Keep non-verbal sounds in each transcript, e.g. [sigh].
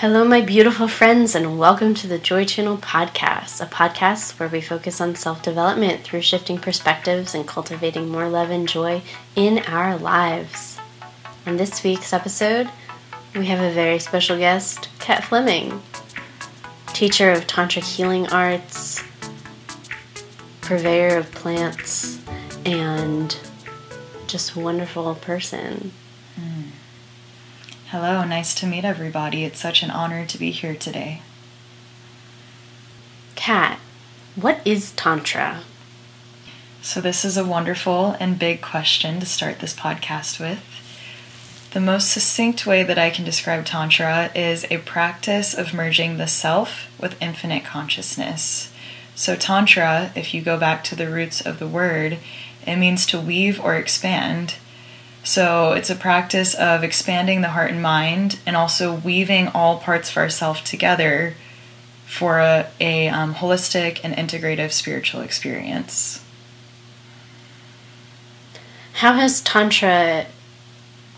Hello, my beautiful friends, and welcome to the Joy Channel podcast, a podcast where we focus on self development through shifting perspectives and cultivating more love and joy in our lives. On this week's episode, we have a very special guest, Kat Fleming, teacher of Tantric healing arts, purveyor of plants, and just a wonderful person. Mm. Hello, nice to meet everybody. It's such an honor to be here today. Kat, what is Tantra? So, this is a wonderful and big question to start this podcast with. The most succinct way that I can describe Tantra is a practice of merging the self with infinite consciousness. So, Tantra, if you go back to the roots of the word, it means to weave or expand. So it's a practice of expanding the heart and mind and also weaving all parts of ourself together for a, a um, holistic and integrative spiritual experience. How has Tantra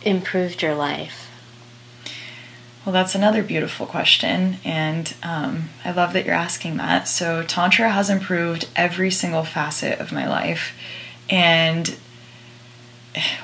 improved your life? Well, that's another beautiful question, and um, I love that you're asking that. So, Tantra has improved every single facet of my life, and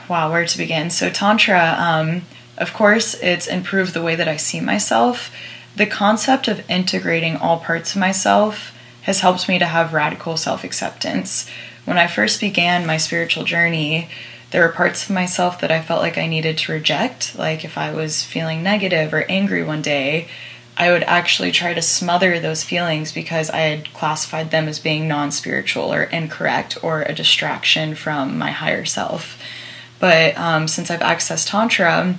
wow, where to begin? So, Tantra, um, of course, it's improved the way that I see myself. The concept of integrating all parts of myself has helped me to have radical self acceptance. When I first began my spiritual journey, there were parts of myself that I felt like I needed to reject. Like if I was feeling negative or angry one day, I would actually try to smother those feelings because I had classified them as being non spiritual or incorrect or a distraction from my higher self. But um, since I've accessed Tantra,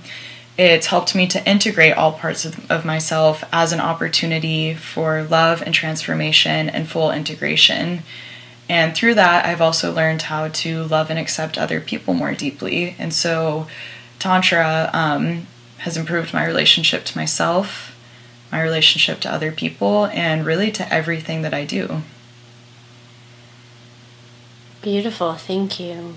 it's helped me to integrate all parts of, of myself as an opportunity for love and transformation and full integration. And through that, I've also learned how to love and accept other people more deeply. And so, Tantra um, has improved my relationship to myself, my relationship to other people, and really to everything that I do. Beautiful, thank you.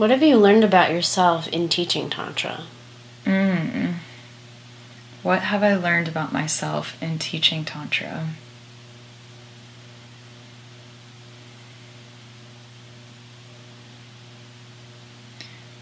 What have you learned about yourself in teaching Tantra? Mm. What have I learned about myself in teaching Tantra?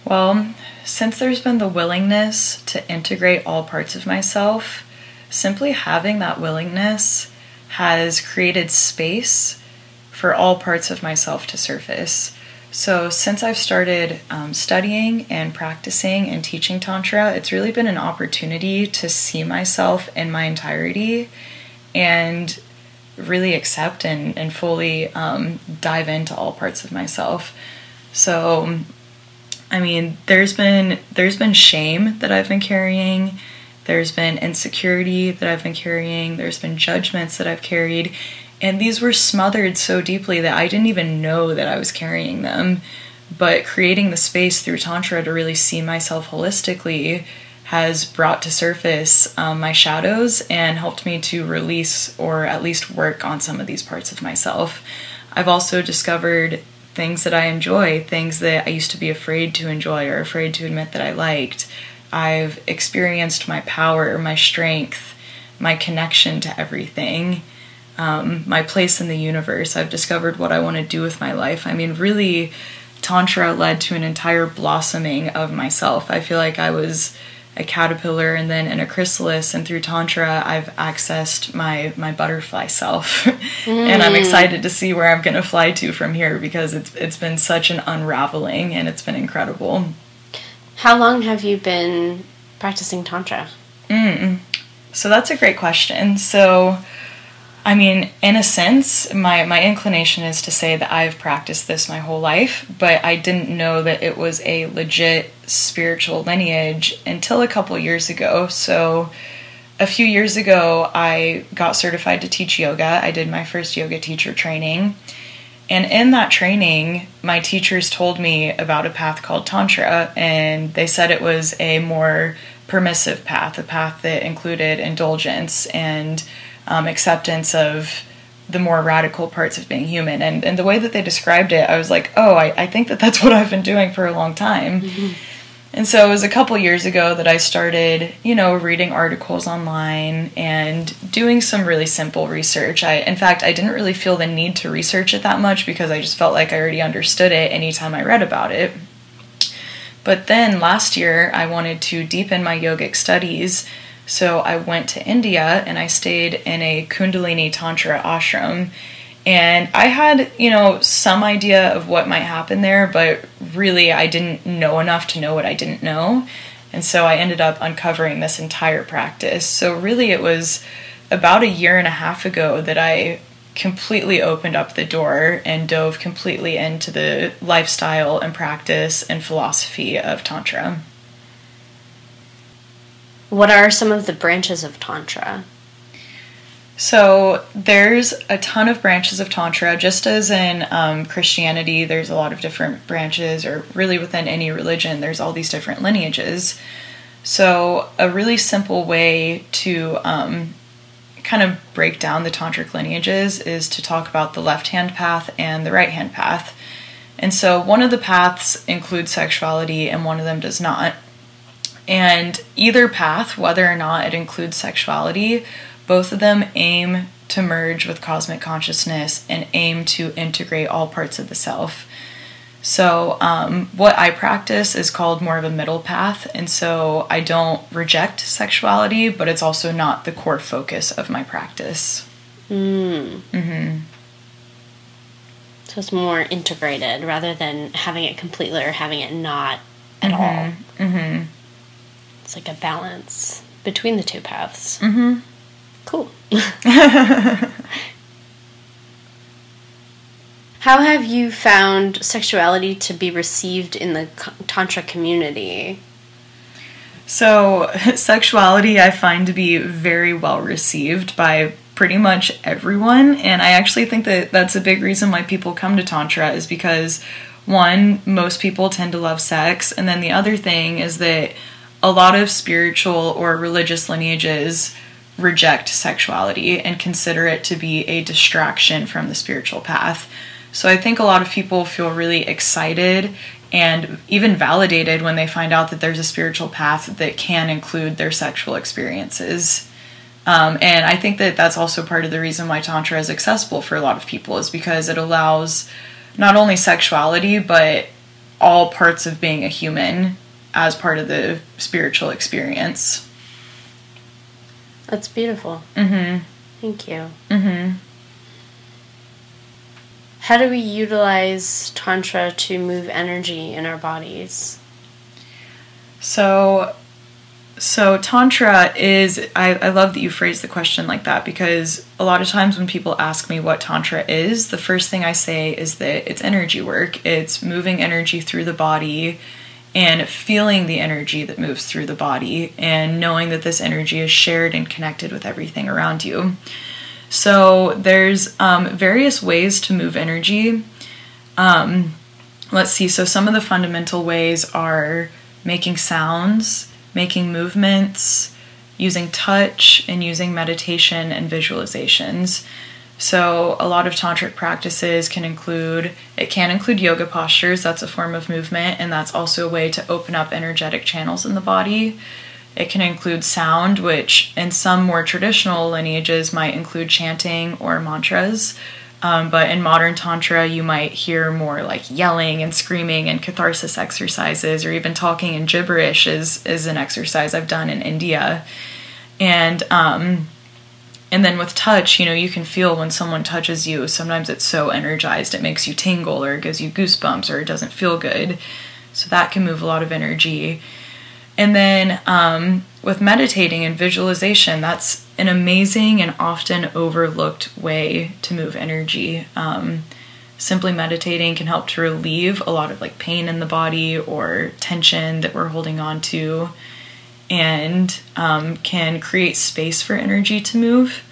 Well, since there's been the willingness to integrate all parts of myself, simply having that willingness has created space for all parts of myself to surface. So, since I've started um, studying and practicing and teaching Tantra, it's really been an opportunity to see myself in my entirety and really accept and, and fully um, dive into all parts of myself. So, I mean, there's been there's been shame that I've been carrying. There's been insecurity that I've been carrying. There's been judgments that I've carried. And these were smothered so deeply that I didn't even know that I was carrying them. But creating the space through Tantra to really see myself holistically has brought to surface um, my shadows and helped me to release or at least work on some of these parts of myself. I've also discovered things that I enjoy, things that I used to be afraid to enjoy or afraid to admit that I liked. I've experienced my power, my strength, my connection to everything um, my place in the universe. I've discovered what I want to do with my life. I mean, really, Tantra led to an entire blossoming of myself. I feel like I was a caterpillar and then in a chrysalis and through tantra i've accessed my my butterfly self mm. [laughs] and i'm mm. excited to see where i'm going to fly to from here because it's it's been such an unraveling and it's been incredible how long have you been practicing tantra mm. so that's a great question so I mean, in a sense, my, my inclination is to say that I've practiced this my whole life, but I didn't know that it was a legit spiritual lineage until a couple years ago. So, a few years ago, I got certified to teach yoga. I did my first yoga teacher training. And in that training, my teachers told me about a path called Tantra, and they said it was a more permissive path, a path that included indulgence and um, acceptance of the more radical parts of being human. And, and the way that they described it, I was like, oh, I, I think that that's [laughs] what I've been doing for a long time. Mm-hmm. And so it was a couple years ago that I started, you know, reading articles online and doing some really simple research. I in fact, I didn't really feel the need to research it that much because I just felt like I already understood it anytime I read about it. But then last year I wanted to deepen my yogic studies, so I went to India and I stayed in a Kundalini Tantra ashram and I had, you know, some idea of what might happen there, but really I didn't know enough to know what I didn't know. And so I ended up uncovering this entire practice. So really it was about a year and a half ago that I completely opened up the door and dove completely into the lifestyle and practice and philosophy of Tantra. What are some of the branches of Tantra? So there's a ton of branches of Tantra, just as in um, Christianity, there's a lot of different branches, or really within any religion, there's all these different lineages. So, a really simple way to um, kind of break down the tantric lineages is to talk about the left hand path and the right hand path. And so, one of the paths includes sexuality, and one of them does not. And either path, whether or not it includes sexuality, both of them aim to merge with cosmic consciousness and aim to integrate all parts of the self. So, um, what I practice is called more of a middle path, and so I don't reject sexuality, but it's also not the core focus of my practice. Mm. Mm-hmm. So it's more integrated rather than having it completely or having it not at mm-hmm. all. Mm-hmm. It's like a balance between the two paths. Mm-hmm. Cool. [laughs] How have you found sexuality to be received in the Tantra community? So, [laughs] sexuality I find to be very well received by pretty much everyone, and I actually think that that's a big reason why people come to Tantra is because one, most people tend to love sex, and then the other thing is that a lot of spiritual or religious lineages reject sexuality and consider it to be a distraction from the spiritual path. So I think a lot of people feel really excited and even validated when they find out that there's a spiritual path that can include their sexual experiences. Um, and I think that that's also part of the reason why Tantra is accessible for a lot of people, is because it allows not only sexuality, but all parts of being a human as part of the spiritual experience. That's beautiful. Mm-hmm. Thank you. Mm-hmm. How do we utilize Tantra to move energy in our bodies? So, so Tantra is, I, I love that you phrased the question like that because a lot of times when people ask me what Tantra is, the first thing I say is that it's energy work. It's moving energy through the body and feeling the energy that moves through the body and knowing that this energy is shared and connected with everything around you. So there's um, various ways to move energy. Um, let's see. So some of the fundamental ways are making sounds, making movements, using touch, and using meditation and visualizations. So a lot of tantric practices can include it can include yoga postures, that's a form of movement and that's also a way to open up energetic channels in the body. It can include sound, which in some more traditional lineages might include chanting or mantras. Um, but in modern Tantra, you might hear more like yelling and screaming and catharsis exercises, or even talking in gibberish is, is an exercise I've done in India. And um, and then with touch, you know, you can feel when someone touches you. Sometimes it's so energized, it makes you tingle or it gives you goosebumps or it doesn't feel good. So that can move a lot of energy. And then um, with meditating and visualization, that's an amazing and often overlooked way to move energy. Um, simply meditating can help to relieve a lot of like pain in the body or tension that we're holding on to and um, can create space for energy to move.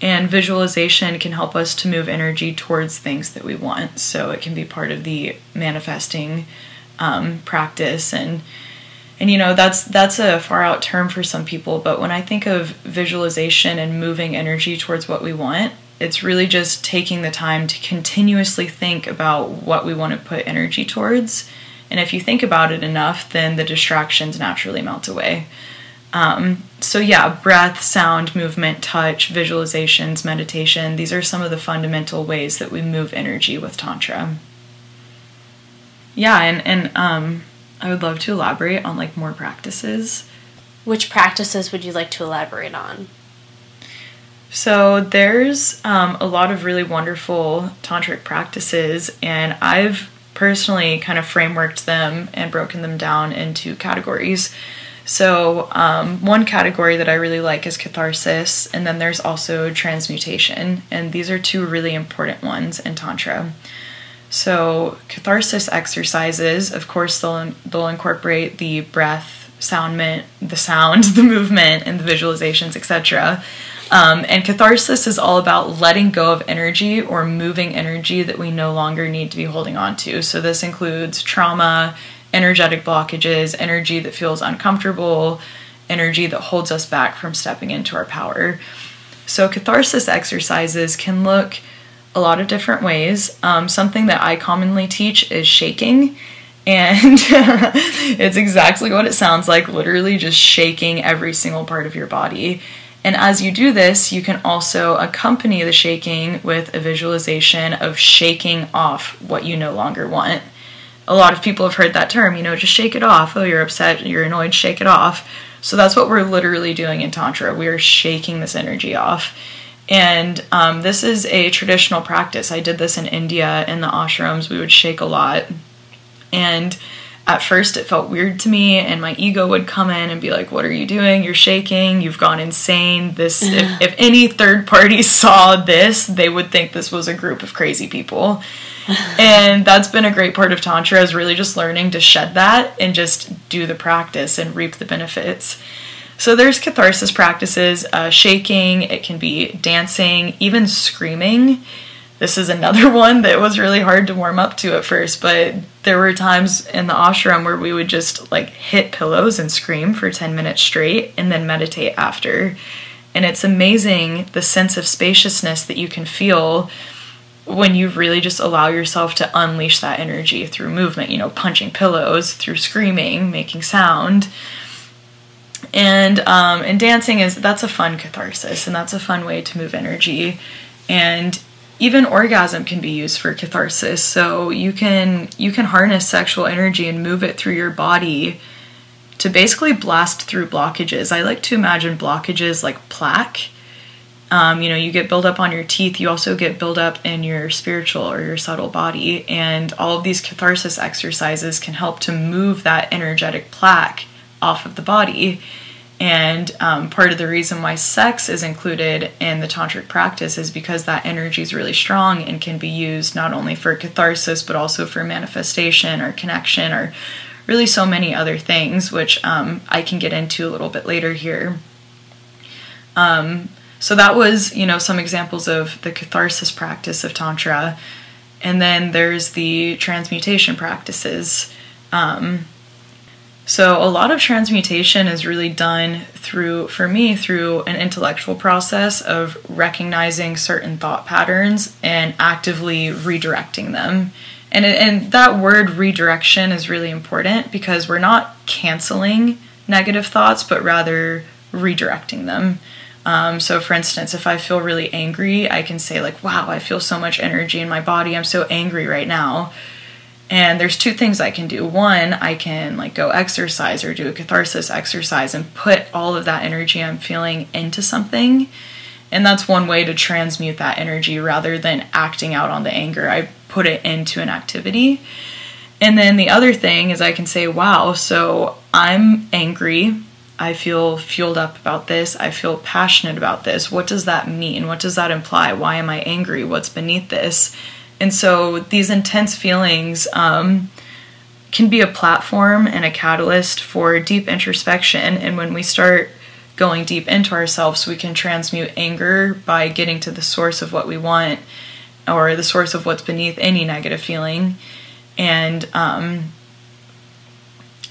And visualization can help us to move energy towards things that we want. So it can be part of the manifesting um, practice and and you know that's that's a far out term for some people but when i think of visualization and moving energy towards what we want it's really just taking the time to continuously think about what we want to put energy towards And if you think about it enough, then the distractions naturally melt away. Um, so, yeah, breath, sound, movement, touch, visualizations, meditation, these are some of the fundamental ways that we move energy with Tantra. Yeah, and, and um, I would love to elaborate on like more practices. Which practices would you like to elaborate on? So there's um, a lot of really wonderful tantric practices, and I've personally kind of frameworked them and broken them down into categories. So um, one category that I really like is catharsis, and then there's also transmutation, and these are two really important ones in tantra. So catharsis exercises, of course, they'll they'll incorporate the breath, soundment, the sound, [laughs] the movement, and the visualizations, etc. Um, and catharsis is all about letting go of energy or moving energy that we no longer need to be holding on to. So, this includes trauma, energetic blockages, energy that feels uncomfortable, energy that holds us back from stepping into our power. So, catharsis exercises can look a lot of different ways. Um, something that I commonly teach is shaking. And [laughs] it's exactly what it sounds like literally just shaking every single part of your body. And as you do this, you can also accompany the shaking with a visualization of shaking off what you no longer want. A lot of people have heard that term, you know, just shake it off. Oh, you're upset, you're annoyed, shake it off. So that's what we're literally doing in Tantra. We are shaking this energy off. And um, this is a traditional practice. I did this in India in the ashrams. We would shake a lot. And at first it felt weird to me and my ego would come in and be like what are you doing? You're shaking. You've gone insane. This if, if any third party [laughs] saw this they would think this was a group of crazy people. [laughs] And that's been a great part of tantra is really just learning to shed that and just do the practice and reap the benefits. So there's catharsis practices uh, shaking it can be dancing even screaming this is another [laughs] one that was really hard to warm up to at first, but there were times in the ashram where we would just like hit pillows and scream for 10 minutes straight and then meditate after. And it's amazing the sense of spaciousness that you can feel when you really just allow yourself to unleash that energy through movement, you know, punching pillows, through screaming, making sound. And um, and dancing is that's a fun catharsis and that's a fun way to move energy. And even orgasm can be used for catharsis. So you can you can harness sexual energy and move it through your body to basically blast through blockages. I like to imagine blockages like plaque. Um, you know you get buildup on your teeth you also get buildup in your spiritual or your subtle body. And all of these catharsis exercises can help to move that energetic plaque off of the body and um, part of the reason why sex is included in the tantric practice is because that energy is really strong and can be used not only for catharsis but also for manifestation or connection or really so many other things, which um, I can get into a little bit later here. Um, so that was, you know, some examples of the catharsis practice of tantra, and then there's the transmutation practices. Um, so a lot of transmutation is really done through, for me, through an intellectual process of recognizing certain thought patterns and actively redirecting them. And, and that word redirection is really important because we're not canceling negative thoughts, but rather redirecting them. Um, so, for instance, if I feel really angry, I can say, like, wow, I feel so much energy in my body. I'm so angry right now and there's two things I can do. One, I can like go exercise or do a catharsis exercise and put all of that energy I'm feeling into something. And that's one way to transmute that energy rather than acting out on the anger. I put it into an activity. And then the other thing is I can say, wow, so I'm angry. I feel fueled up about this. I feel passionate about this. What does that mean? What does that imply? Why am I angry? What's beneath this? And so these intense feelings um, can be a platform and a catalyst for deep introspection. And when we start going deep into ourselves, we can transmute anger by getting to the source of what we want or the source of what's beneath any negative feeling. And um,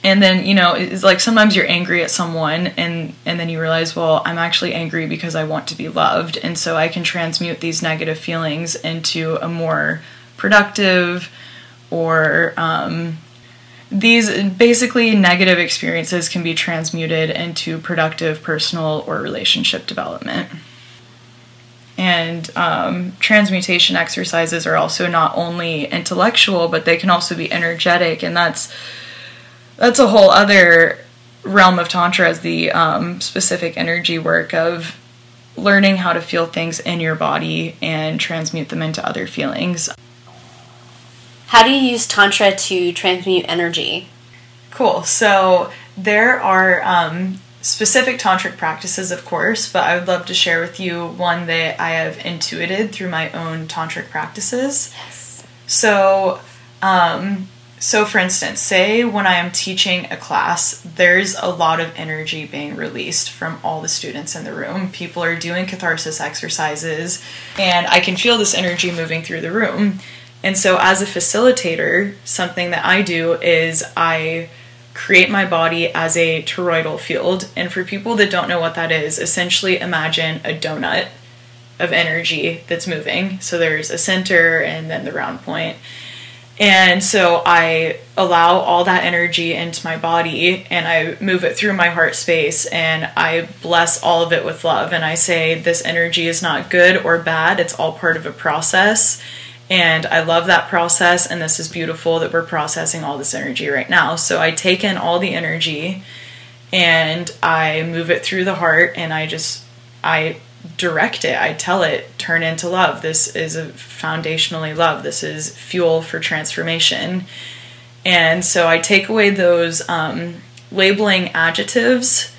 and then you know it's like sometimes you're angry at someone and and then you realize well i'm actually angry because i want to be loved and so i can transmute these negative feelings into a more productive or um, these basically negative experiences can be transmuted into productive personal or relationship development. And um, transmutation exercises are also not only intellectual, but they can also be energetic, and that's that's a whole other realm of tantra as the um, specific energy work of learning how to feel things in your body and transmute them into other feelings. How do you use Tantra to transmute energy? Cool. So there are um, specific tantric practices, of course, but I would love to share with you one that I have intuited through my own tantric practices. Yes. So, um, so for instance, say when I am teaching a class, there's a lot of energy being released from all the students in the room. People are doing catharsis exercises, and I can feel this energy moving through the room. And so, as a facilitator, something that I do is I create my body as a toroidal field. And for people that don't know what that is, essentially imagine a donut of energy that's moving. So, there's a center and then the round point. And so I allow all that energy into my body and I move it through my heart space and I bless all of it with love. And I say, This energy is not good or bad, it's all part of a process and I love that process, and this is beautiful that we're processing all this energy right now. So I take in all the energy and I move it through the heart, and I just, I direct it. I tell it, turn into love. This is a foundationally love. This is fuel for transformation. And so I take away those um, labeling adjectives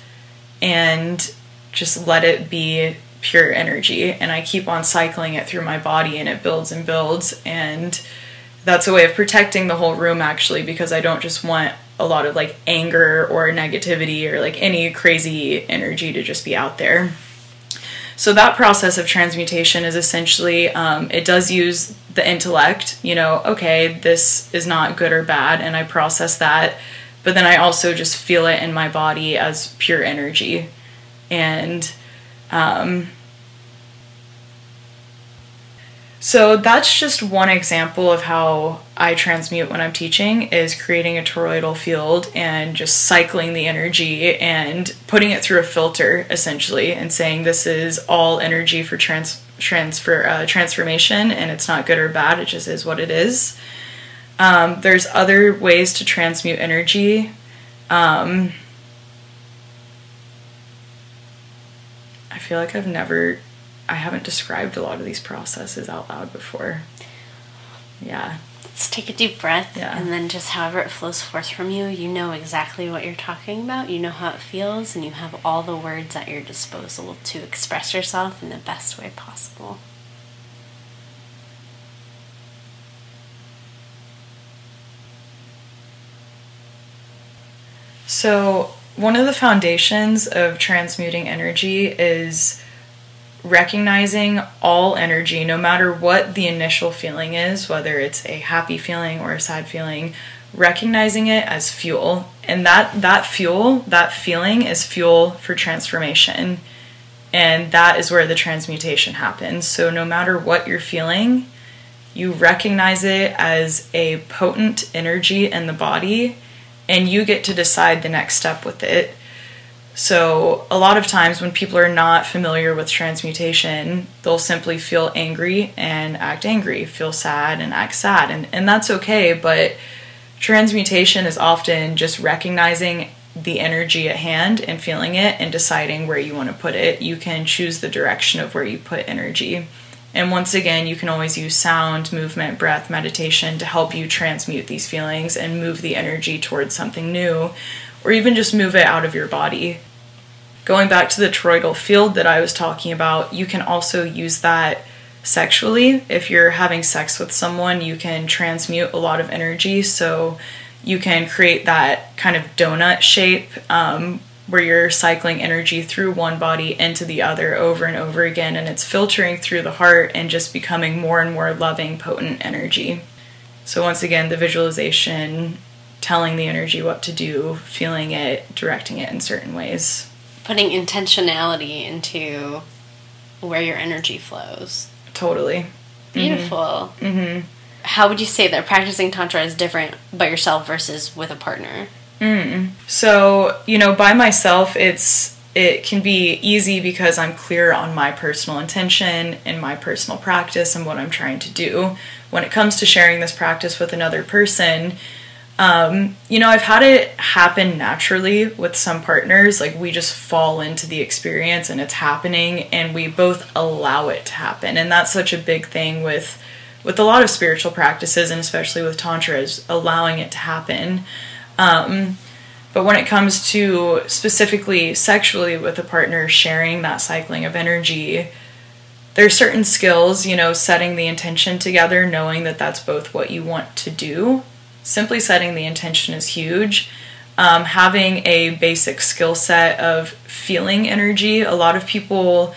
and just let it be pure energy and I keep on cycling it through my body and it builds and builds and that's a way of protecting the whole room actually because I don't just want a lot of like anger or negativity or like any crazy energy to just be out there. So that process of transmutation is essentially um, it does use the intellect. You know, okay, this is not good or bad, and I process that, but then I also just feel it in my body as pure energy, and um, so that's just one example of how I transmute when I'm teaching is creating a toroidal field and just cycling the energy and putting it through a filter essentially and saying this is all energy for trans transfer uh, transformation and it's not good or bad it just is what it is. Um, there's other ways to transmute energy. Um, I feel like I've never, I haven't described a lot of these processes out loud before. Yeah. Let's take a deep breath Yeah. and then just however it flows forth from you, you know exactly what you're talking about, you know how it feels, and you have all the words at your disposal to express yourself in the best way possible. So, one of the foundations of transmuting energy is recognizing all energy, no matter what the initial feeling is, whether it's a happy feeling or a sad feeling, recognizing it as fuel. And that, that fuel, that feeling is fuel for transformation. And that is where the transmutation happens. So, no matter what you're feeling, you recognize it as a potent energy in the body and you get to decide the next step with it. So, a lot of times when people are not familiar with transmutation, they'll simply feel angry and act angry, feel sad and act sad, and, and that's okay. But transmutation is often just recognizing the energy at hand and feeling it and deciding where you want to put it. You can choose the direction of where you put energy. And once again, you can always use sound, movement, breath, meditation to help you transmute these feelings and move the energy towards something new, or even just move it out of your body. Going back to the toroidal field that I was talking about, you can also use that sexually. If you're having sex with someone, you can transmute a lot of energy. So you can create that kind of donut shape um, where you're cycling energy through one body into the other over and over again, and it's filtering through the heart and just becoming more and more loving, potent energy. So, once again, the visualization, telling the energy what to do, feeling it, directing it in certain ways. Putting intentionality into where your energy flows. Totally. Beautiful. mm-hmm how would you say that practicing Tantra is different by yourself versus with a partner? Mm. So, you know, by myself, it's it can be easy because I'm clear on my personal intention and my personal practice and what I'm trying to do. When it comes to sharing this practice with another person, um, you know, I've had it happen naturally with some partners. Like, we just fall into the experience and it's happening, and we both allow it to happen. And that's such a big thing with with a lot of spiritual practices, and especially with Tantra, is allowing it to happen. Um, but when it comes to specifically sexually with a partner sharing that cycling of energy, there's certain skills, you know, setting the intention together, knowing that that's both what you want to do. Simply setting the intention is huge. Um, having a basic skill set of feeling energy. A lot of people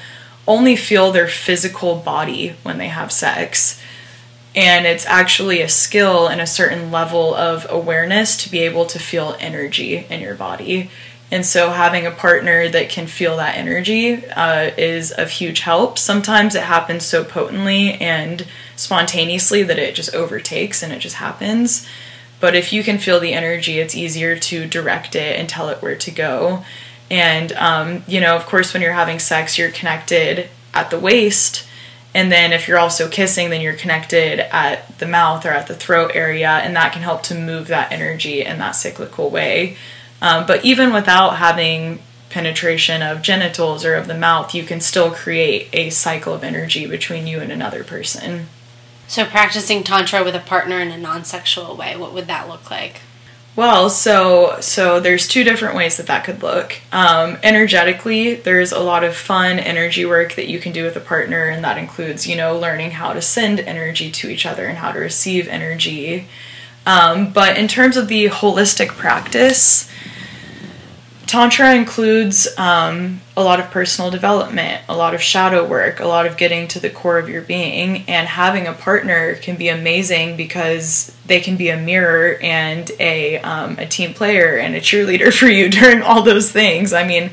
only feel their physical body when they have sex and it's actually a skill and a certain level of awareness to be able to feel energy in your body and so having a partner that can feel that energy uh, is of huge help sometimes it happens so potently and spontaneously that it just overtakes and it just happens but if you can feel the energy it's easier to direct it and tell it where to go and um, you know of course when you're having sex you're connected at the waist and then if you're also kissing, then you're connected at the mouth or at the throat area, and that can help to move that energy in that cyclical way. Um, but even without having penetration of genitals or of the mouth, you can still create a cycle of energy between you and another person. So, practicing Tantra with a partner in a non sexual way, what would that look like? Well, so so there's two different ways that that could look. Um, energetically, there's a lot of fun energy work that you can do with a partner, and that includes you know learning how to send energy to each other and how to receive energy. Um, but in terms of the holistic practice, Tantra includes um, a lot of personal development, a lot of shadow work, a lot of getting to the core of your being, and having a partner can be amazing because they can be a mirror and a um, a team player and a cheerleader [laughs] for you during all those things. I mean,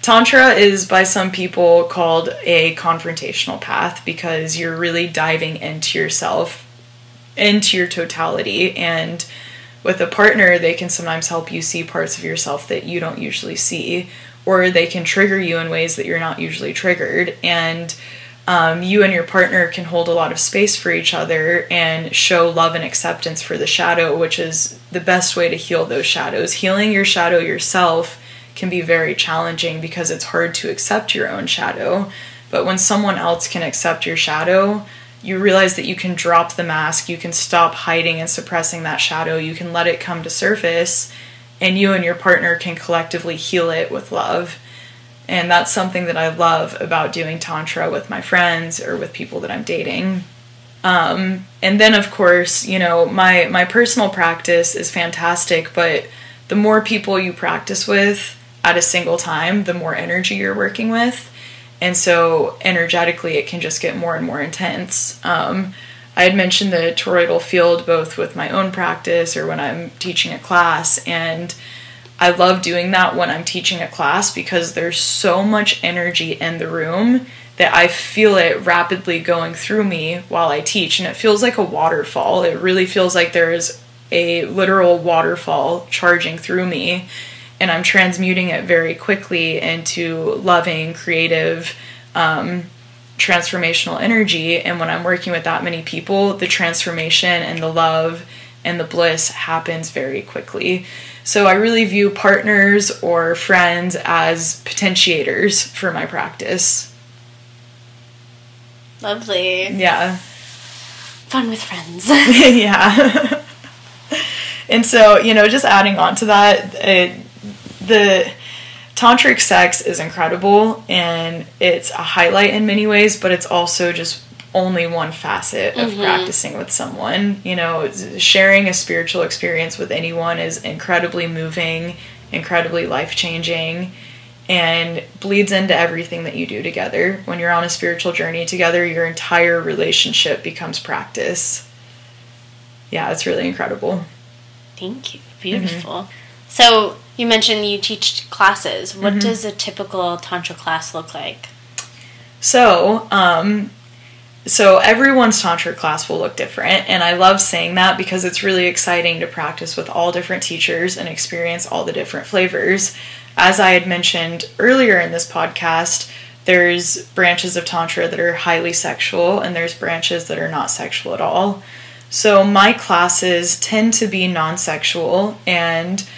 Tantra is by some people called a confrontational path because you're really diving into yourself, into your totality, and with a partner, they can sometimes help you see parts of yourself that you don't usually see, or they can trigger you in ways that you're not usually triggered. And um, you and your partner can hold a lot of space for each other and show love and acceptance for the shadow, which is the best way to heal those shadows. Healing your shadow yourself can be very challenging because it's hard to accept your own shadow. But when someone else can accept your shadow, you realize that you can drop the mask, you can stop hiding and suppressing that shadow, you can let it come to surface, and you and your partner can collectively heal it with love. And that's something that I love about doing Tantra with my friends or with people that I'm dating. Um, and then, of course, you know, my, my personal practice is fantastic, but the more people you practice with at a single time, the more energy you're working with and so energetically it can just get more and more intense. Um, I had mentioned the toroidal field both with my own practice or when I'm teaching a class, and I love doing that when I'm teaching a class because there's so much energy in the room that I feel it rapidly going through me while I teach, and it feels like a waterfall. It really feels like there's a literal waterfall charging through me and I'm transmuting it very quickly into loving, creative, um, transformational energy. And when I'm working with that many people, the transformation and the love and the bliss happens very quickly. So I really view partners or friends as potentiators for my practice. Lovely. Yeah. Fun with friends. [laughs] yeah. [laughs] and so, you know, just adding on to that, it, the tantric sex is incredible and it's a highlight in many ways, but it's also just only one facet of mm-hmm. practicing with someone. You know, sharing a spiritual experience with anyone is incredibly moving, incredibly life changing, and bleeds into everything that you do together. When you're on a spiritual journey together, your entire relationship becomes practice. Yeah, it's really incredible. Thank you. Beautiful. Mm-hmm. So, you mentioned you teach classes. What mm-hmm. does a typical Tantra class look like? So, um, so everyone's tantra class will look different and i love saying that because it's really exciting to practice with all different teachers and experience all the different flavors as i had mentioned earlier in this podcast there's branches of tantra that are highly sexual and there's branches that are not sexual at all so my classes tend to be non-sexual and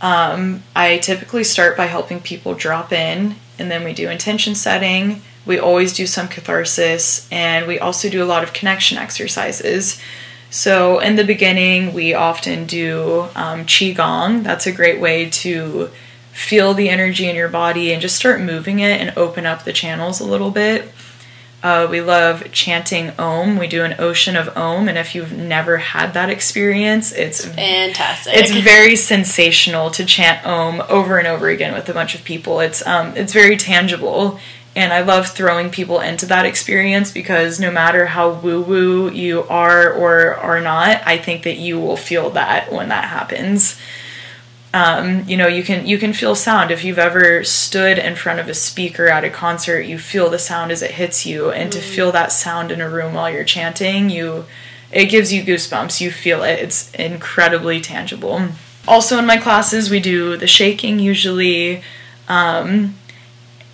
um, i typically start by helping people drop in and then we do intention setting we always do some catharsis, and we also do a lot of connection exercises. So, in the beginning, we often do um, Qigong. That's a great way to feel the energy in your body and just start moving it and open up the channels a little bit. Uh, we love chanting Om. We do an ocean of Om, and if you've never had that experience, it's fantastic. It's very sensational to chant Om over and over again with a bunch of people. It's um, it's very tangible, and I love throwing people into that experience because no matter how woo woo you are or are not, I think that you will feel that when that happens. Um, you know, you can you can feel sound if you've ever stood in front of a speaker at a concert. You feel the sound as it hits you, and mm. to feel that sound in a room while you're chanting, you it gives you goosebumps. You feel it. It's incredibly tangible. Also, in my classes, we do the shaking usually. Um,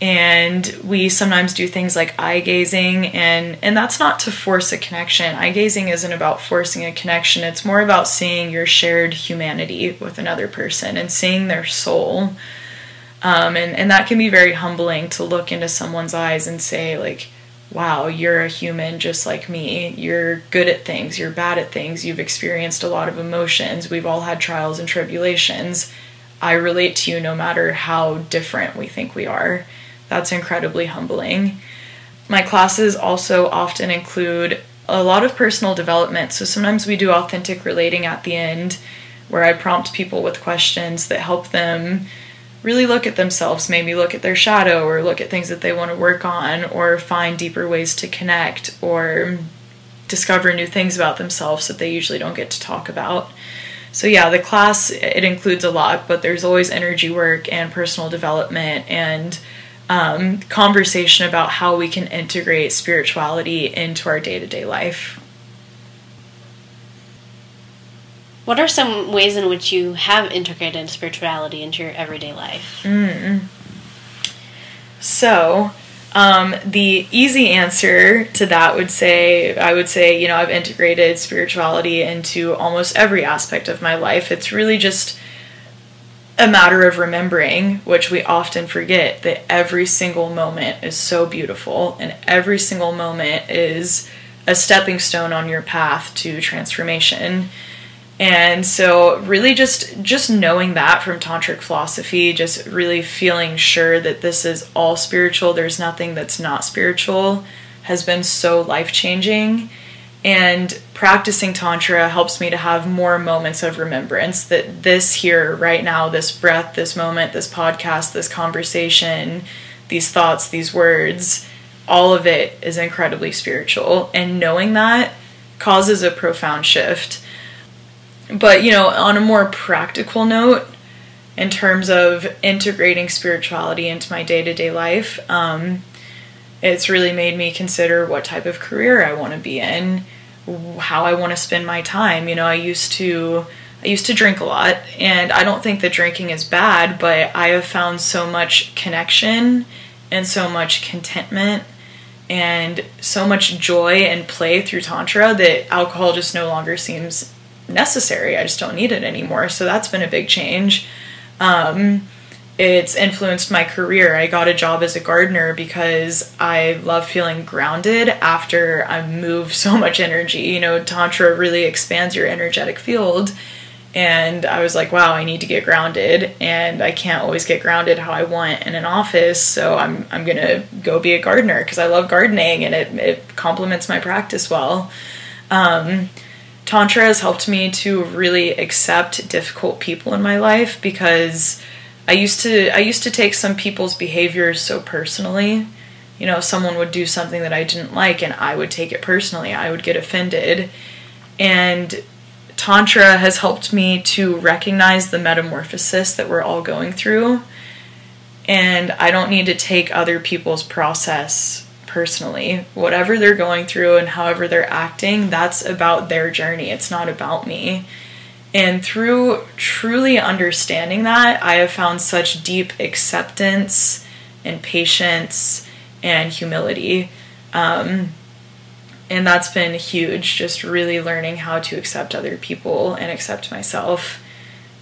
and we sometimes do things like eye gazing and and that's not to force a connection. Eye gazing isn't about forcing a connection. It's more about seeing your shared humanity with another person and seeing their soul. Um, and and that can be very humbling to look into someone's eyes and say like wow you're a human just like me. You're good at things. You're bad at things. You've experienced a lot of emotions. We've all had trials and tribulations. I relate to you no matter how different we think we are that's incredibly humbling. My classes also often include a lot of personal development. So sometimes we do authentic relating at the end, where I prompt people with questions that help them really look at themselves, maybe look at their shadow or look at things that they want to work on or find deeper ways to connect or discover new things about themselves that they usually don't get to talk about. So yeah, the class it includes a lot, but there's always energy work and personal development and um, conversation about how we can integrate spirituality into our day to day life. What are some ways in which you have integrated spirituality into your everyday life? Mm. So, um, the easy answer to that would say, I would say, you know, I've integrated spirituality into almost every aspect of my life. It's really just a matter of remembering, which we often forget, that every single moment is so beautiful and every single moment is a stepping stone on your path to transformation. And so really just just knowing that from tantric philosophy, just really feeling sure that this is all spiritual, there's nothing that's not spiritual has been so life-changing and practicing Tantra helps me to have more moments of remembrance that this here, right now, this breath, this moment, this podcast, this conversation, these thoughts, these words, all of it is incredibly spiritual. And knowing that causes a profound shift. But, you know, on a more practical note, in terms of integrating spirituality into my day to day life, um, it's really made me consider what type of career I want to be in how I want to spend my time. You know, I used to I used to drink a lot and I don't think that drinking is bad, but I have found so much connection and so much contentment and so much joy and play through tantra that alcohol just no longer seems necessary. I just don't need it anymore. So that's been a big change. Um, it's influenced my career. I got a job as a gardener because I love feeling grounded after I move [laughs] so much energy. You know, Tantra really expands your energetic field. And I was like, wow, I need to get grounded. And I can't always get grounded how I want in an office. So I'm, I'm going to go be a gardener because I love gardening and it, it complements my practice well. Um, Tantra has helped me to really accept difficult people in my life because I used to I used to take some people's behaviors so personally. You know, someone would do something that I didn't like and I would take it personally. I would get offended. And Tantra has helped me to recognize the metamorphosis that we're all going through. And I don't need to take other people's process personally. Whatever they're going through and however they're acting, that's about their journey. It's not about me. And through truly understanding that, I have found such deep acceptance and patience and humility. Um, and that's been huge, just really learning how to accept other people and accept myself.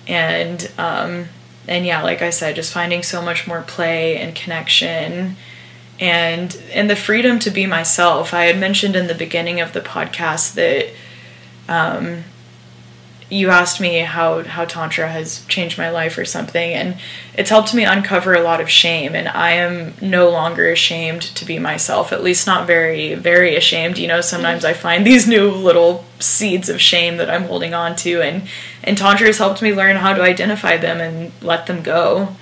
And, um, and yeah, like I said, just finding so much more play and connection and and the freedom to be myself. I had mentioned in the beginning of the podcast that um, you asked me how how tantra has changed my life or something and it's helped me uncover a lot of shame and i am no longer ashamed to be myself at least not very very ashamed. You know sometimes i find [laughs] these new little seeds of shame that i'm holding on to and and tantra has helped me learn how to identify them and let them go.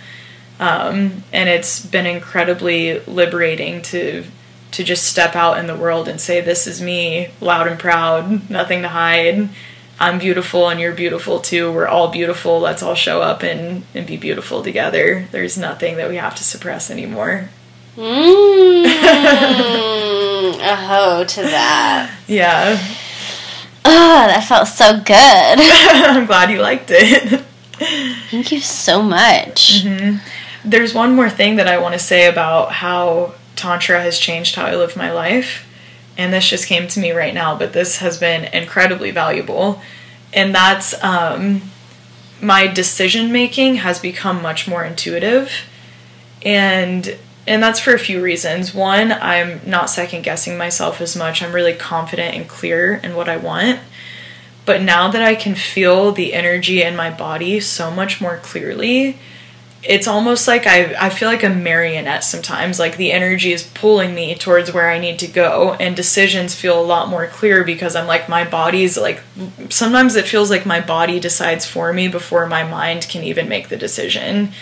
Um, and it's been incredibly liberating to to just step out in the world and say this is me loud and proud nothing to hide I'm beautiful and you're beautiful too. We're all beautiful. Let's all show up and, and be beautiful together. There's nothing that we have to suppress anymore. Mm, a hoe to that. Yeah. Oh, that felt so good. [laughs] I'm glad you liked it. Thank you so much. Mm-hmm. There's one more thing that I want to say about how Tantra has changed how I live my life and this just came to me right now, but this has been incredibly valuable. And that's um, my decision making has become much more intuitive. And and that's for a few reasons. One, I'm not second guessing myself as much. I'm really confident and clear in what I want. But now that I can feel the energy in my body so much more clearly, it's almost like I, I feel like a marionette sometimes. Like the energy is pulling me towards where I need to go, and decisions feel a lot more clear because I'm like, my body's like, sometimes it feels like my body decides for me before my mind can even make the decision.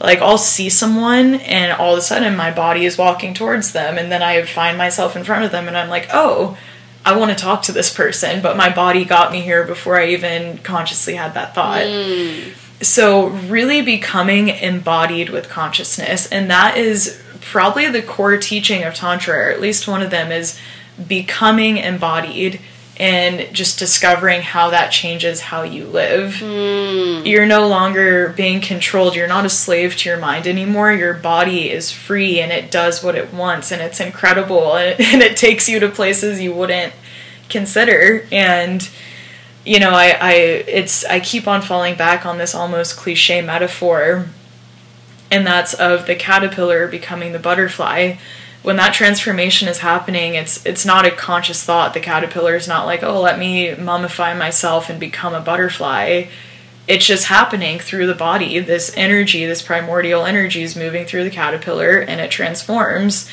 Like, I'll see someone, and all of a sudden my body is walking towards them, and then I find myself in front of them, and I'm like, oh, I want to talk to this person, but my body got me here before I even consciously had that thought. Mm so really becoming embodied with consciousness and that is probably the core teaching of tantra or at least one of them is becoming embodied and just discovering how that changes how you live. Mm. You're no longer being controlled. You're not a slave to your mind anymore. Your body is free and it does what it wants and it's incredible and [laughs] it, and it takes you to places you wouldn't consider and you know, I, I it's I keep on falling back on this almost cliche metaphor, and that's of the caterpillar becoming the butterfly. When that transformation is happening, it's it's not a conscious thought. The caterpillar is not like, oh, let me mummify myself and become a butterfly. It's just happening through the body. This energy, this primordial energy, is moving through the caterpillar, and it transforms.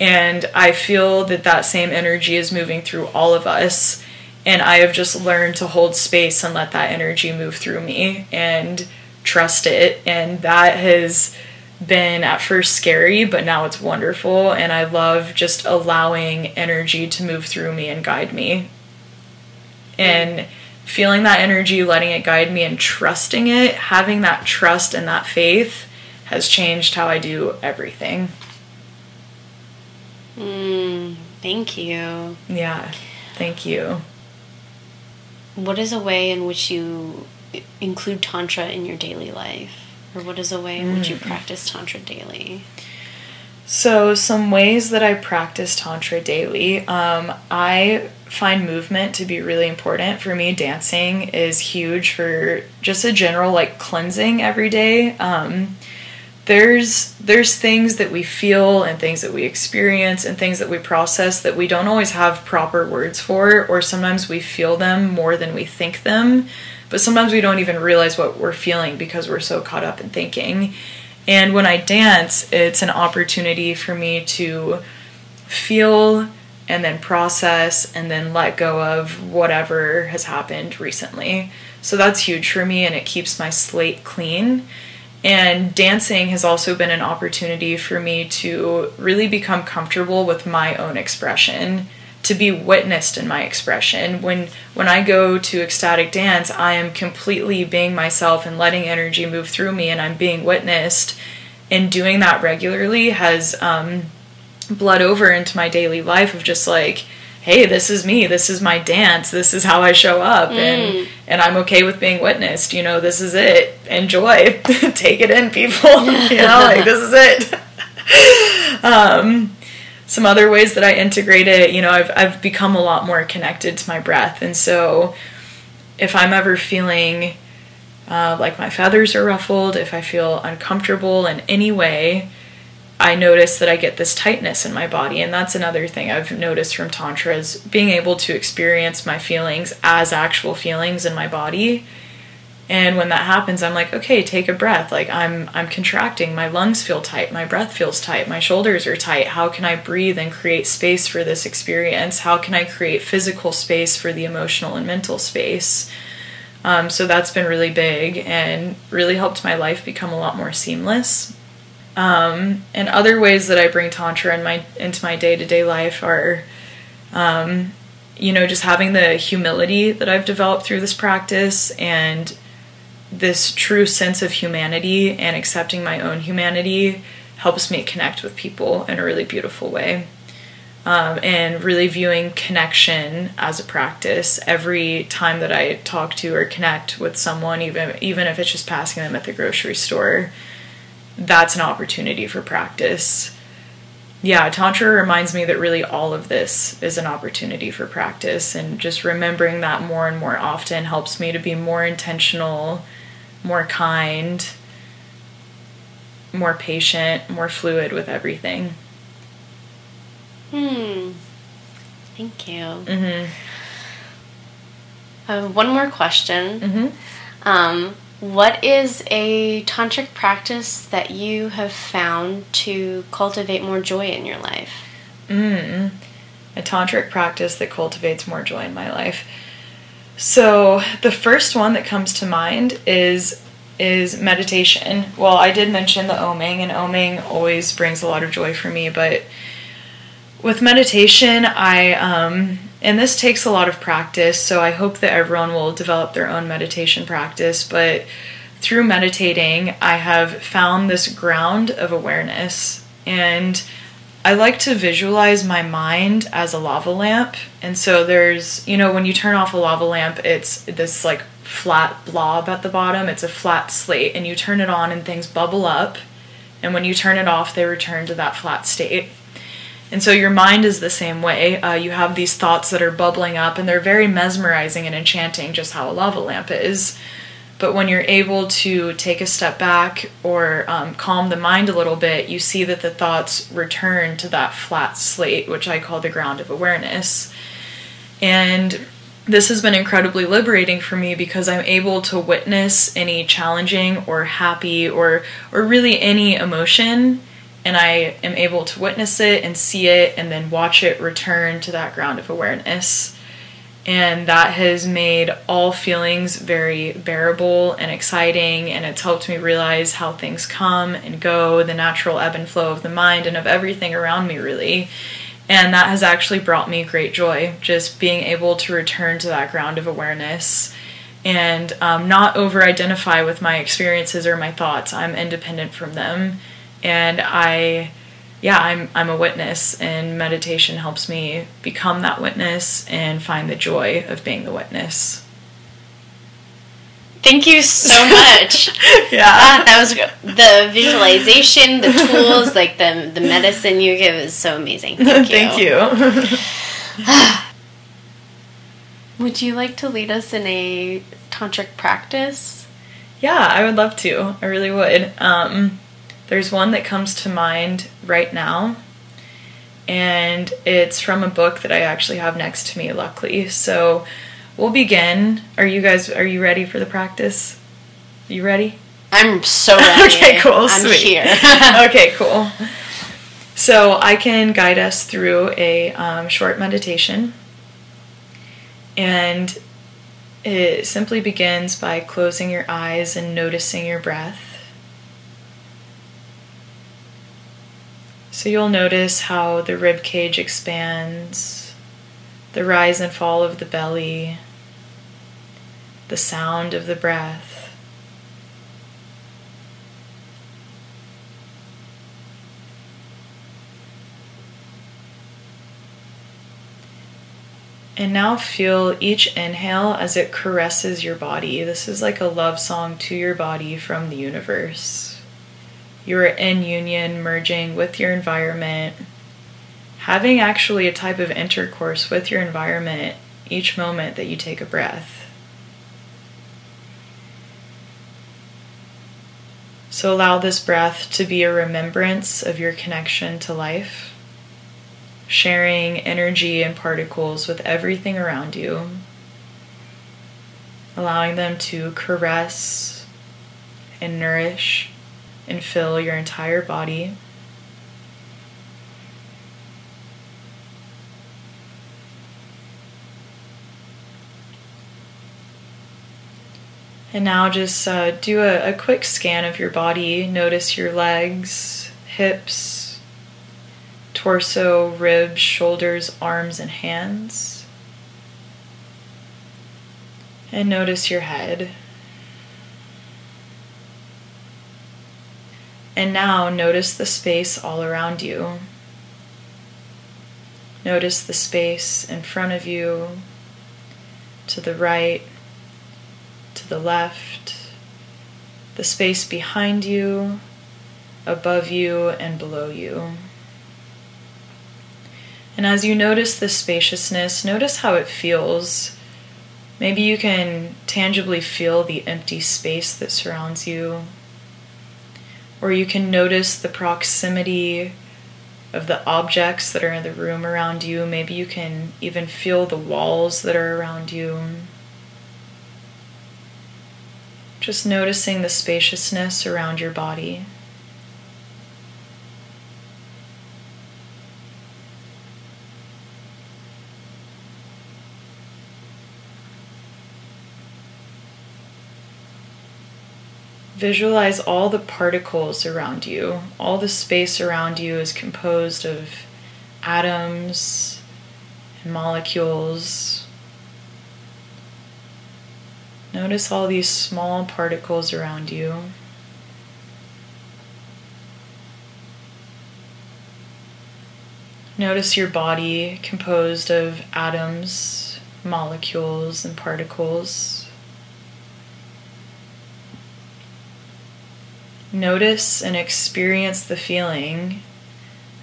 And I feel that that same energy is moving through all of us and I have just learned to hold space and let that energy move through me and trust it. And that has been at first scary, but now it's wonderful. And I love just allowing energy to move through me and guide me. And feeling that energy, letting it guide me, and trusting it, having that trust and that faith has changed how I do everything. Mm, thank you. Yeah, thank you what is a way in which you include tantra in your daily life? Or what is a way in which you mm. practice tantra daily? So some ways that i practice tantra daily um, i find movement to be really important. For me dancing is huge for just a general like cleansing every day. Um, there's there's things that we feel and things that we experience and things that we process that we don't always have proper words for or sometimes we feel them more than we think them. But sometimes we don't even realize what we're feeling because we're so caught up in thinking. And when i dance it's an opportunity for me to feel and then process and then let go of whatever has happened recently. So that's huge for me and it keeps my slate clean and dancing has also been an opportunity for me to really become comfortable with my own expression, to be witnessed in my expression. When when I go to ecstatic dance, I am completely being myself and letting energy move through me and I'm being witnessed. And doing that regularly has um, bled over into my daily life of just like hey this is me this is my dance this is how i show up and and i'm okay with being witnessed you know this is it enjoy [laughs] take it in people [laughs] you know [laughs] like this is it. Um some other ways that i integrate it you know i've i've become a lot more connected to my breath and so if i'm ever feeling uh, like my feathers are ruffled if i feel uncomfortable in any way I notice that I get this tightness in my body. And that's another thing I've noticed from Tantra is being able to experience my feelings as actual feelings in my body. And when that happens, I'm like, okay, take a breath. Like I'm I'm contracting, my lungs feel tight, my breath feels tight, my shoulders are tight. How can I breathe and create space for this experience? How can I create physical space for the emotional and mental space? Um, so that's been really big and really helped my life become a lot more seamless um, and other ways that I bring tantra in my into my day to day life are, um, you know, just having the humility that I've developed through this practice and this true sense of humanity and accepting my own humanity helps me connect with people in a really beautiful way. Um, and really viewing connection as a practice every time that I talk to or connect with someone, even even if it's just passing them at the grocery store that's an opportunity for practice. Yeah, Tantra reminds me that really all of this is an opportunity for practice, and just remembering that more and more often helps me to be more intentional, more kind, more patient, more fluid with everything. Hmm. Thank you. Mm-hmm. I have one more question. Mm-hmm. Um, what is a tantric practice that you have found to cultivate more joy in your life? Mm, a tantric practice that cultivates more joy in my life. So the first one that comes to mind is is meditation. Well, I did mention the oming, and oming always brings a lot of joy for me. But with meditation, I um, and this takes a lot of practice, so I hope that everyone will develop their own meditation practice. But through meditating, I have found this ground of awareness. And I like to visualize my mind as a lava lamp. And so there's, you know, when you turn off a lava lamp, it's this like flat blob at the bottom, it's a flat slate, and you turn it on and things bubble up. And when you turn it off, they return to that flat state. And so your mind is the same way. Uh, you have these thoughts that are bubbling up, and they're very mesmerizing and enchanting, just how a lava lamp is. But when you're able to take a step back or um, calm the mind a little bit, you see that the thoughts return to that flat slate, which I call the ground of awareness. And this has been incredibly liberating for me because I'm able to witness any challenging or happy or or really any emotion and I am able to witness it and see it and then watch it return to that ground of awareness. And that has made all feelings very bearable and exciting, and it's helped me realize how things come and go, the natural ebb and flow of the mind and of everything around me, really. And that has actually brought me great joy, just being able to return to that ground of awareness and um, not over identify with my experiences or my thoughts. I'm independent from them and I yeah, I'm I'm a witness and meditation helps me become that witness and find the joy of being the witness. Thank you so [laughs] much. yeah. Ah, that was the visualization, the tools, like the the medicine you give is so amazing. Thank you. [laughs] Thank you. [sighs] Would you like to lead us in a tantric practice? yeah, I would love to. I really would. Um, there's one that comes to mind right now, and it's from a book that I actually have next to me, luckily. So we'll begin. Are you guys are you ready for the practice? You ready? I'm so [laughs] ready. okay, cool. I'm sweet. here. [laughs] [laughs] okay, cool. So I can guide us through a um, short meditation, and it simply begins by closing your eyes and noticing your breath. So you'll notice how the rib cage expands, the rise and fall of the belly, the sound of the breath. And now feel each inhale as it caresses your body. This is like a love song to your body from the universe. You are in union, merging with your environment, having actually a type of intercourse with your environment each moment that you take a breath. So allow this breath to be a remembrance of your connection to life sharing energy and particles with everything around you, allowing them to caress and nourish and fill your entire body. And now just uh, do a, a quick scan of your body. Notice your legs, hips, torso, ribs, shoulders, arms, and hands. And notice your head. And now notice the space all around you. Notice the space in front of you, to the right, to the left, the space behind you, above you, and below you. And as you notice the spaciousness, notice how it feels. Maybe you can tangibly feel the empty space that surrounds you. Or you can notice the proximity of the objects that are in the room around you. Maybe you can even feel the walls that are around you. Just noticing the spaciousness around your body. Visualize all the particles around you. All the space around you is composed of atoms and molecules. Notice all these small particles around you. Notice your body composed of atoms, molecules, and particles. Notice and experience the feeling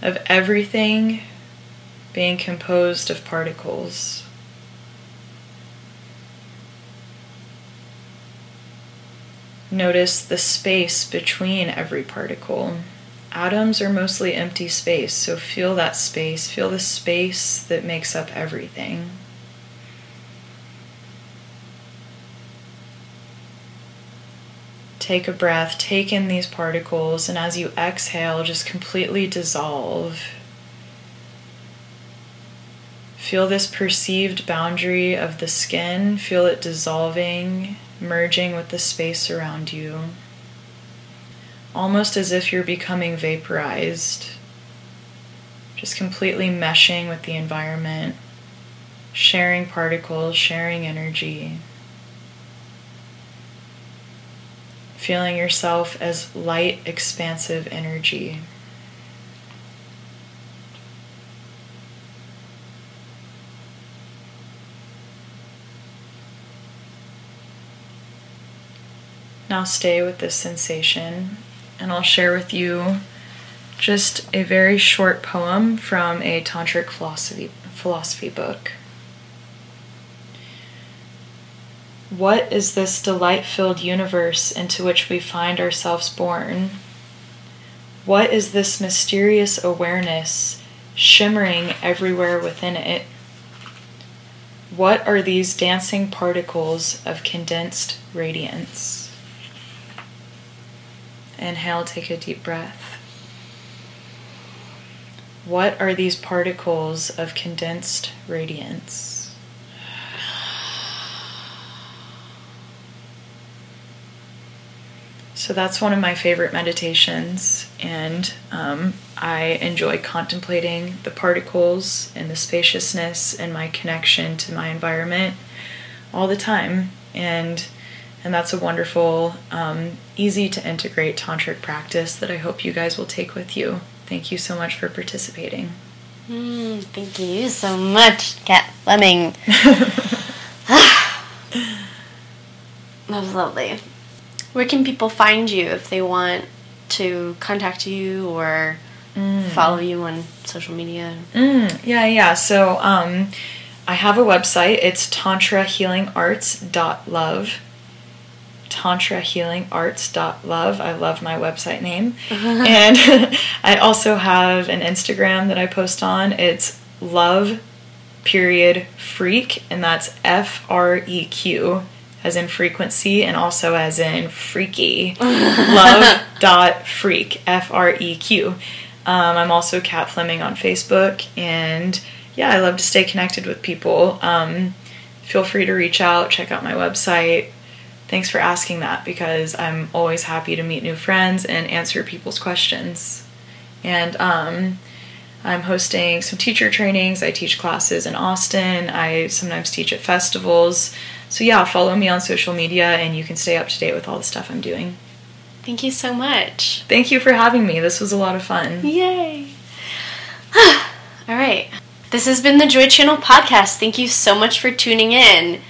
of everything being composed of particles. Notice the space between every particle. Atoms are mostly empty space, so feel that space. Feel the space that makes up everything. Take a breath, take in these particles, and as you exhale, just completely dissolve. Feel this perceived boundary of the skin, feel it dissolving, merging with the space around you. Almost as if you're becoming vaporized, just completely meshing with the environment, sharing particles, sharing energy. Feeling yourself as light, expansive energy. Now stay with this sensation, and I'll share with you just a very short poem from a tantric philosophy philosophy book. What is this delight filled universe into which we find ourselves born? What is this mysterious awareness shimmering everywhere within it? What are these dancing particles of condensed radiance? Inhale, take a deep breath. What are these particles of condensed radiance? So that's one of my favorite meditations, and um, I enjoy contemplating the particles and the spaciousness and my connection to my environment all the time. And and that's a wonderful, um, easy to integrate tantric practice that I hope you guys will take with you. Thank you so much for participating. Mm, thank you so much, Kat Fleming. [laughs] [sighs] that was lovely. Where can people find you if they want to contact you or follow you on social media? Mm, yeah, yeah. So um, I have a website. It's tantrahealingarts.love. Tantrahealingarts.love. I love my website name. [laughs] and [laughs] I also have an Instagram that I post on. It's love period freak, and that's F R E Q as in frequency and also as in freaky. [laughs] love dot freak F R E Q. Um, I'm also Kat Fleming on Facebook, and yeah, I love to stay connected with people. Um, feel free to reach out, check out my website. Thanks for asking that because I'm always happy to meet new friends and answer people's questions. And um, I'm hosting some teacher trainings. I teach classes in Austin. I sometimes teach at festivals. So, yeah, follow me on social media and you can stay up to date with all the stuff I'm doing. Thank you so much. Thank you for having me. This was a lot of fun. Yay! [sighs] All right. This has been the Joy Channel podcast. Thank you so much for tuning in.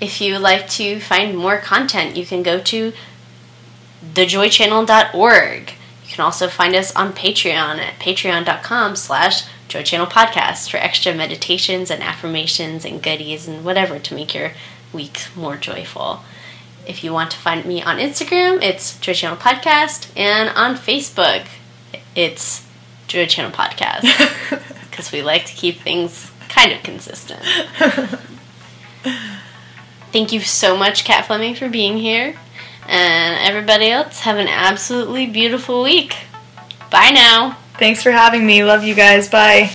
If you would like to find more content, you can go to thejoychannel.org. You can also find us on Patreon at patreon.com slash joychannelpodcast for extra meditations and affirmations and goodies and whatever to make your week more joyful. If you want to find me on Instagram, it's Joy Channel Podcast, and on Facebook, it's Joy Channel Podcast because [laughs] we like to keep things kind of consistent. [laughs] Thank you so much, Kat Fleming, for being here. And everybody else, have an absolutely beautiful week. Bye now. Thanks for having me. Love you guys. Bye.